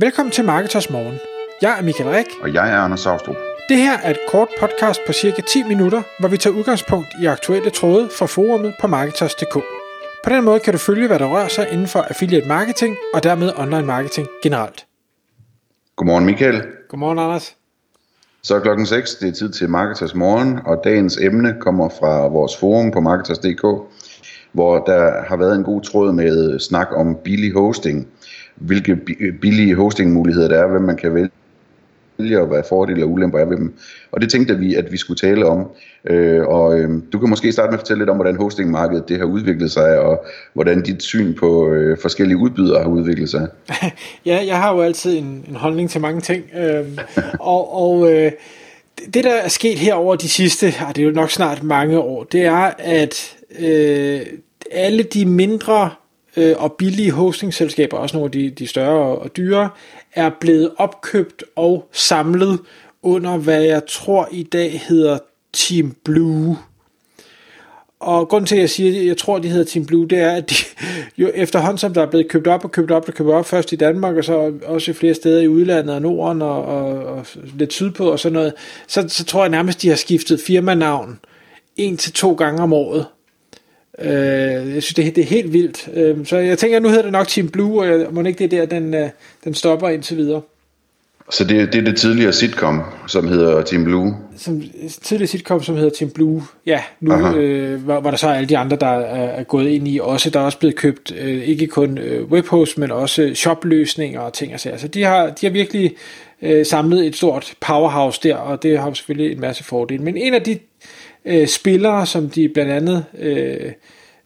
Velkommen til Marketers Morgen. Jeg er Michael Rik. Og jeg er Anders Saustrup. Det her er et kort podcast på cirka 10 minutter, hvor vi tager udgangspunkt i aktuelle tråde fra forumet på Marketers.dk. På den måde kan du følge, hvad der rører sig inden for affiliate marketing og dermed online marketing generelt. Godmorgen Michael. Godmorgen Anders. Så er klokken 6, det er tid til Marketers Morgen, og dagens emne kommer fra vores forum på Marketers.dk, hvor der har været en god tråd med snak om billig hosting. Hvilke billige hostingmuligheder der er, hvem man kan vælge, og hvad fordele og ulemper er ved dem. Og det tænkte vi, at vi skulle tale om. Øh, og øh, du kan måske starte med at fortælle lidt om, hvordan hostingmarkedet det har udviklet sig, og hvordan dit syn på øh, forskellige udbydere har udviklet sig. ja, jeg har jo altid en, en holdning til mange ting. Øh, og og øh, det, der er sket her over de sidste, og det er jo nok snart mange år, det er, at øh, alle de mindre øh, og billige hostingselskaber, også nogle af de, de større og dyre, er blevet opkøbt og samlet under, hvad jeg tror i dag hedder Team Blue. Og grund til, at jeg siger, at jeg tror, de hedder Team Blue, det er, at de, jo efterhånden som der er blevet købt op og købt op og købt op, først i Danmark, og så også i flere steder i udlandet og Norden og, og, og lidt sydpå og sådan noget, så, så tror jeg nærmest, de har skiftet firmanavn en til to gange om året. Øh, jeg synes, det, det er helt vildt. Øh, så jeg tænker, nu hedder det nok Team Blue, og jeg, må ikke det der, den, øh, den stopper indtil videre. Så det, det er det tidligere sitcom, som hedder Team Blue? Som, tidligere sitcom, som hedder Team Blue, ja, nu øh, hvor, hvor der så er alle de andre, der er, er gået ind i også. Der er også blevet købt øh, ikke kun øh, webhost, men også shopløsninger og ting og sager. Så de har, de har virkelig øh, samlet et stort powerhouse der, og det har selvfølgelig en masse fordele. Men en af de øh, spillere, som de blandt andet, øh,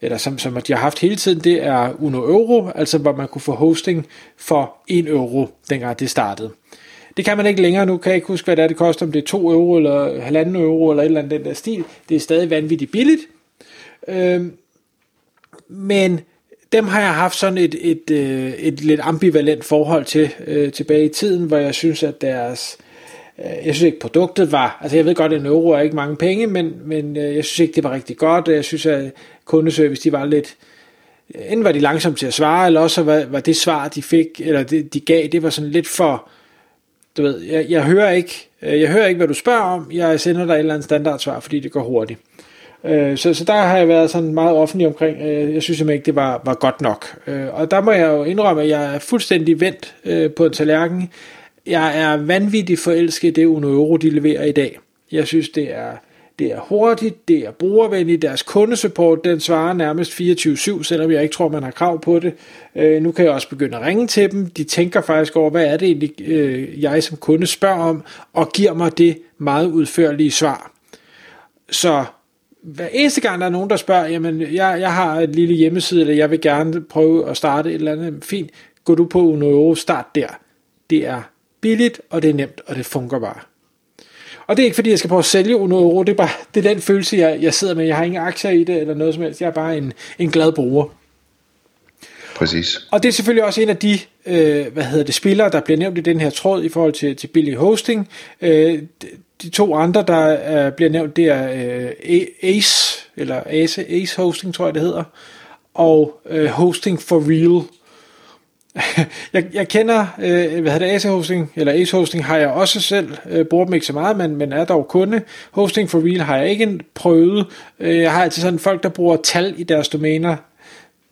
eller som, som de har haft hele tiden, det er Uno Euro, altså hvor man kunne få hosting for 1 euro, dengang det startede. Det kan man ikke længere nu, kan jeg ikke huske, hvad det er, det koster, om det er 2 euro eller 1,5 euro eller et eller andet den der stil. Det er stadig vanvittigt billigt. Øh, men dem har jeg haft sådan et, et, et, et lidt ambivalent forhold til øh, tilbage i tiden, hvor jeg synes, at deres Øh, Øh, jeg synes ikke, produktet var, altså jeg ved godt, at en euro er ikke mange penge, men, men øh, jeg synes ikke, det var rigtig godt. Jeg synes, at kundeservice, de var lidt, enten var de langsomme til at svare, eller også var, var det svar, de fik, eller det, de gav, det var sådan lidt for, du ved, jeg, jeg hører ikke, øh, jeg hører ikke, hvad du spørger om, jeg sender dig et eller andet standardsvar, fordi det går hurtigt. Så, så der har jeg været sådan meget offentlig omkring, jeg synes simpelthen ikke, det var, var godt nok. Og der må jeg jo indrømme, at jeg er fuldstændig vendt på en tallerken jeg er vanvittigt forelsket i det Uno Euro, de leverer i dag. Jeg synes, det er, det er hurtigt, det er brugervenligt, deres kundesupport, den svarer nærmest 24-7, selvom jeg ikke tror, man har krav på det. Øh, nu kan jeg også begynde at ringe til dem. De tænker faktisk over, hvad er det egentlig, øh, jeg som kunde spørger om, og giver mig det meget udførlige svar. Så hver eneste gang, der er nogen, der spørger, jamen, jeg, jeg har et lille hjemmeside, eller jeg vil gerne prøve at starte et eller andet, fint, gå du på Uno Euro, start der. Det er billigt, og det er nemt, og det fungerer bare. Og det er ikke fordi, jeg skal prøve at sælge Uno Euro, det er, bare, det er den følelse, jeg, jeg sidder med. Jeg har ingen aktier i det, eller noget som helst. Jeg er bare en, en glad bruger. Præcis. Og det er selvfølgelig også en af de øh, hvad hedder det, spillere, der bliver nævnt i den her tråd i forhold til, til billig hosting. Øh, de to andre, der øh, bliver nævnt, det er øh, Ace, eller Ace, Ace Hosting, tror jeg det hedder, og øh, Hosting for Real, jeg, jeg kender, øh, hvad hedder det, AC Hosting, eller Ace Hosting har jeg også selv, øh, bruger dem ikke så meget, men, men er dog kunde. Hosting for Real har jeg ikke prøvet. Øh, jeg har altid sådan folk, der bruger tal i deres domæner.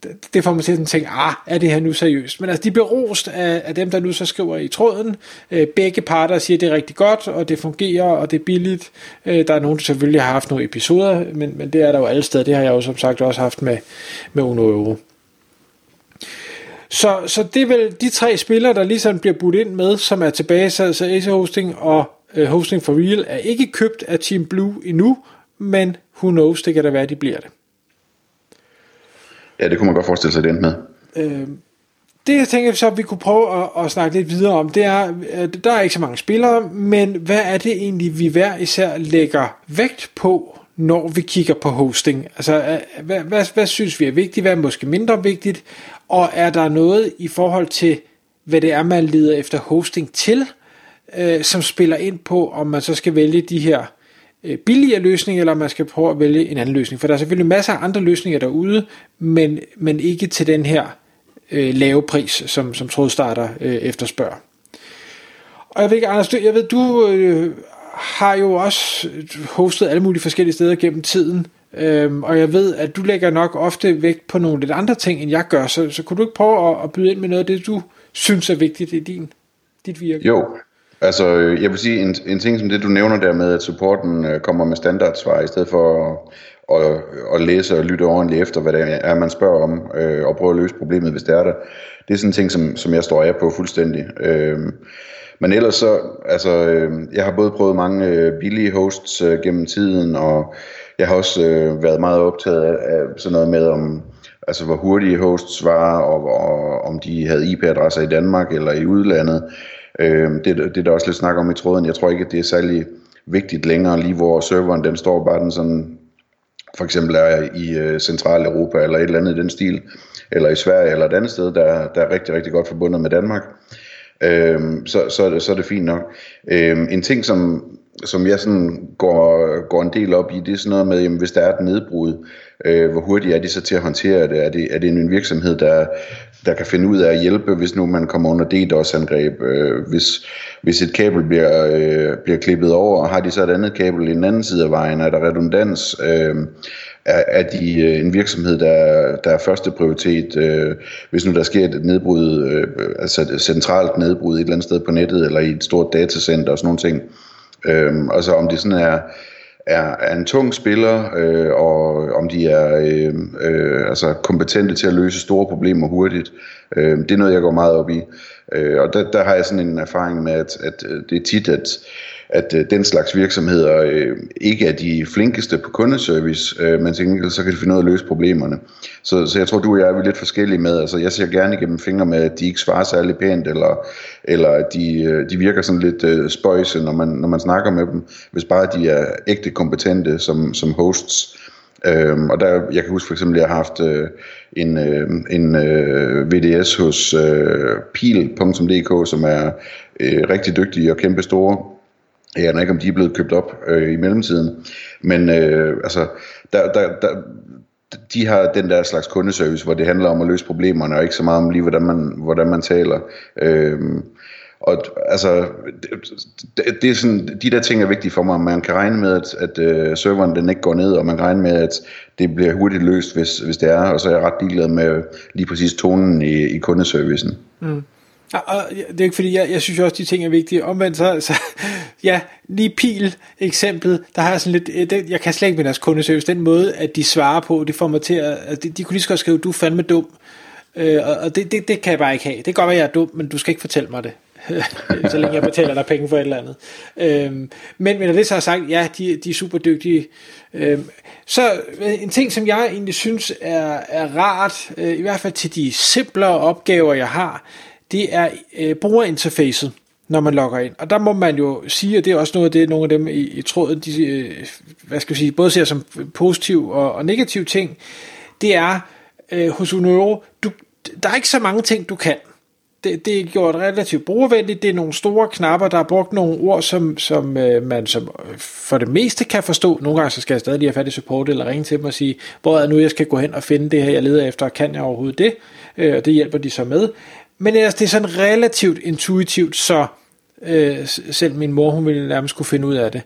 Det, det får mig til at tænke, ah, er det her nu seriøst? Men altså, de bliver rost af, af dem, der nu så skriver i tråden. Øh, begge parter siger, at det er rigtig godt, og det fungerer, og det er billigt. Øh, der er nogen, der selvfølgelig har haft nogle episoder, men, men det er der jo alle steder. Det har jeg jo som sagt også haft med, med Uno Euro. Så, så det er vel de tre spillere, der ligesom bliver budt ind med, som er tilbage, så, så Ace Hosting og uh, Hosting for Real er ikke købt af Team Blue endnu, men who knows, det kan da være, de bliver det. Ja, det kunne man godt forestille sig, det med. Øh, det jeg tænker så, vi kunne prøve at, at snakke lidt videre om, det er, at der er ikke så mange spillere, men hvad er det egentlig, vi hver især lægger vægt på, når vi kigger på hosting? Altså, øh, hvad, hvad, hvad synes vi er vigtigt, hvad er måske mindre vigtigt, og er der noget i forhold til, hvad det er, man leder efter hosting til, øh, som spiller ind på, om man så skal vælge de her øh, billigere løsninger, eller om man skal prøve at vælge en anden løsning. For der er selvfølgelig masser af andre løsninger derude, men, men ikke til den her øh, lave pris, som, som trådstarter øh, efterspørger. Og jeg ved ikke, Anders, jeg ved, du øh, har jo også hostet alle mulige forskellige steder gennem tiden. Øhm, og jeg ved, at du lægger nok ofte vægt på nogle lidt andre ting, end jeg gør. Så, så kunne du ikke prøve at, at byde ind med noget af det, du synes er vigtigt i din, dit virke? Jo, altså øh, jeg vil sige, en, en ting som det, du nævner der med, at supporten øh, kommer med standardsvar, i stedet for at, at, at læse og lytte ordentligt efter, hvad det er, man spørger om, øh, og prøve at løse problemet, hvis det er der. Det er sådan en ting, som, som jeg står af på fuldstændig. Øh, men ellers så, altså, øh, jeg har både prøvet mange øh, billige hosts øh, gennem tiden, og jeg har også øh, været meget optaget af, af sådan noget med, om, altså hvor hurtige hosts var, og, og om de havde IP-adresser i Danmark eller i udlandet. Øh, det, det er der også lidt snak om i tråden. Jeg tror ikke, at det er særlig vigtigt længere, lige hvor serveren den står bare den sådan, for eksempel er i øh, Centraleuropa eller et eller andet i den stil, eller i Sverige eller et andet sted, der, der er rigtig, rigtig godt forbundet med Danmark øhm, så, så, er det, så er det fint nok. Øhm, en ting, som, som jeg sådan går, går en del op i, det er sådan noget med, jamen, hvis der er et nedbrud, øh, hvor hurtigt er de så til at håndtere det? Er det, er det en virksomhed, der, der kan finde ud af at hjælpe, hvis nu man kommer under DDoS-angreb? Øh, hvis, hvis et kabel bliver, øh, bliver klippet over, har de så et andet kabel i den anden side af vejen? Er der redundans? Øh, er, er de øh, en virksomhed, der, der er første prioritet, øh, hvis nu der sker et nedbrud, øh, altså et centralt nedbrud et eller andet sted på nettet, eller i et stort datacenter og sådan nogle ting. Øh, så om det sådan er, er, er en tung spiller, øh, og om de er øh, øh, altså kompetente til at løse store problemer hurtigt. Øh, det er noget, jeg går meget op i. Øh, og der, der har jeg sådan en erfaring med, at, at øh, det er tit, at at øh, den slags virksomheder øh, ikke er de flinkeste på kundeservice, øh, men til gengæld så kan de finde ud af at løse problemerne. Så, så jeg tror, du og jeg er lidt forskellige med, altså jeg ser gerne igennem fingre med, at de ikke svarer særlig pænt, eller, eller at de, øh, de virker sådan lidt øh, spøjse, når man, når man snakker med dem, hvis bare de er ægte kompetente som, som hosts. Øhm, og der, jeg kan huske for eksempel, at jeg har haft øh, en, øh, en øh, VDS hos øh, pil.dk, som er øh, rigtig dygtige og kæmpe store jeg aner ikke, om de er blevet købt op øh, i mellemtiden. Men øh, altså, der, der, der, de har den der slags kundeservice, hvor det handler om at løse problemerne, og ikke så meget om lige, hvordan man, hvordan man taler. Øh, og altså, det, det er sådan, de der ting er vigtige for mig. Man kan regne med, at, at uh, serveren den ikke går ned, og man kan regne med, at det bliver hurtigt løst, hvis, hvis det er. Og så er jeg ret ligeglad med lige præcis tonen i, i kundeservicen. Mm. Og det er ikke fordi, jeg, jeg synes også, de ting er vigtige. Omvendt så, så ja, lige pil eksemplet, der har jeg sådan lidt, øh, det, jeg kan slet ikke med deres kundeservice, den måde, at de svarer på, det får mig til at, at de, de kunne lige så godt skrive, du er fandme dum. Øh, og det, det, det kan jeg bare ikke have. Det kan godt være, jeg er dum, men du skal ikke fortælle mig det så længe jeg betaler dig penge for et eller andet. Øhm, men, men når det så har sagt, ja, de, de er super dygtige. Øhm, så øh, en ting, som jeg egentlig synes er, er rart, øh, i hvert fald til de simplere opgaver, jeg har, det er øh, brugerinterfacet, når man logger ind. Og der må man jo sige, og det er også noget af det, nogle af dem i, i tråden, de, øh, hvad skal jeg sige, både ser som positiv og, og negativ ting, det er øh, hos Unoro, du, der er ikke så mange ting, du kan. Det, det er gjort relativt brugervenligt. Det er nogle store knapper, der har brugt nogle ord, som, som øh, man som øh, for det meste kan forstå. Nogle gange så skal jeg stadig lige have fat i support eller ringe til dem og sige, hvor er nu, jeg skal gå hen og finde det her, jeg leder efter, kan jeg overhovedet det? Øh, og det hjælper de så med. Men ellers, det er sådan relativt intuitivt, så øh, selv min mor, hun ville nærmest kunne finde ud af det.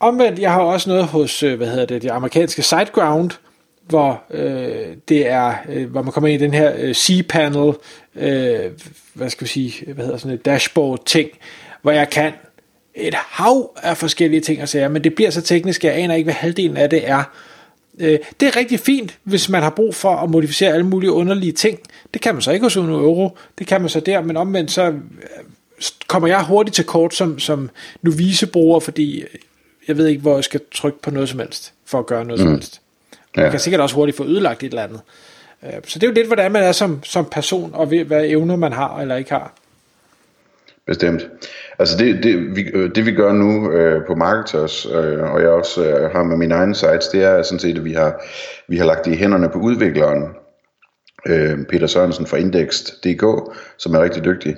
Omvendt, jeg har også noget hos, øh, hvad hedder det, det amerikanske SiteGround, hvor øh, det er, øh, hvor man kommer ind i den her øh, C-panel, øh, hvad skal vi sige, hvad hedder sådan et dashboard ting, hvor jeg kan et hav af forskellige ting at sige, men det bliver så teknisk, jeg aner ikke, hvad halvdelen af det er. Øh, det er rigtig fint, hvis man har brug for at modificere alle mulige underlige ting. Det kan man så ikke hos Uno Euro, det kan man så der, men omvendt så øh, kommer jeg hurtigt til kort som, som bruger, fordi jeg ved ikke, hvor jeg skal trykke på noget som helst, for at gøre noget mm. som helst. Ja. Man kan sikkert også hurtigt få ødelagt et eller andet. Øh, så det er jo lidt, hvordan man er som, som person, og hvad evner man har eller ikke har. Bestemt. Altså det, det, vi, øh, det vi gør nu øh, på Marketers, øh, og jeg også øh, har med mine egne sites, det er sådan set, at vi har, vi har lagt det i hænderne på udvikleren, øh, Peter Sørensen fra Index.dk, som er rigtig dygtig.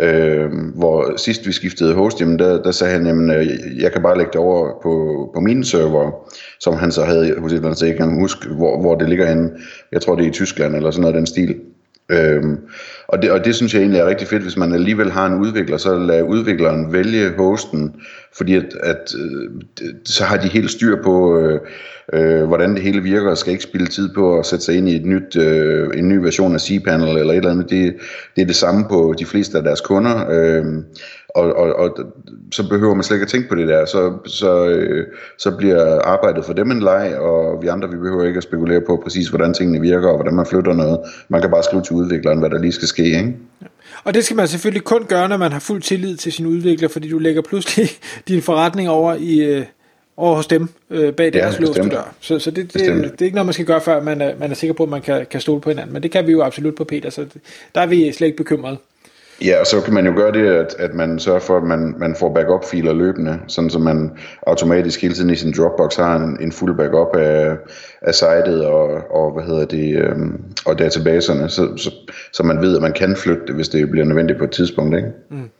Øh, hvor sidst vi skiftede host, jamen der, der sagde han, jamen øh, jeg kan bare lægge det over på, på mine server, som han så havde hos et eller andet, så jeg kan huske, hvor, hvor det ligger henne. Jeg tror det er i Tyskland eller sådan noget den stil. Øhm, og, det, og det synes jeg egentlig er rigtig fedt, hvis man alligevel har en udvikler, så lad udvikleren vælge hosten, fordi at, at øh, så har de helt styr på, øh, øh, hvordan det hele virker, og skal ikke spille tid på at sætte sig ind i et nyt, øh, en ny version af cPanel eller et eller andet. Det, det er det samme på de fleste af deres kunder, øh, og, og, og så behøver man slet ikke at tænke på det der. Så, så, øh, så bliver arbejdet for dem en leg, og vi andre vi behøver ikke at spekulere på præcis, hvordan tingene virker, og hvordan man flytter noget. Man kan bare skrive til udvikleren, hvad der lige skal ske. Ikke? Ja. Og det skal man selvfølgelig kun gøre, når man har fuld tillid til sin udvikler, fordi du lægger pludselig din forretning over i... Øh over hos dem øh, bag deres ja, låste dør. Så, så det, det, det, er ikke noget, man skal gøre, før man er, man er sikker på, at man kan, kan stole på hinanden. Men det kan vi jo absolut på Peter, så det, der er vi slet ikke bekymrede. Ja, og så kan man jo gøre det, at, at man sørger for, at man, man får backup-filer løbende, sådan så man automatisk hele tiden i sin Dropbox har en, en fuld backup af, af sitet og, og, hvad hedder det, øhm, og databaserne, så, så, så man ved, at man kan flytte det, hvis det bliver nødvendigt på et tidspunkt. Ikke? Mm.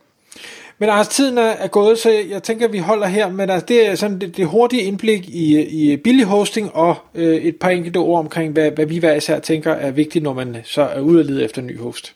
Men altså, tiden er gået, så jeg tænker, at vi holder her. Men altså, det er sådan det, det hurtige indblik i, i billig hosting og øh, et par enkelte ord omkring, hvad, hvad vi hver især tænker er vigtigt, når man så er ude og lede efter en ny host.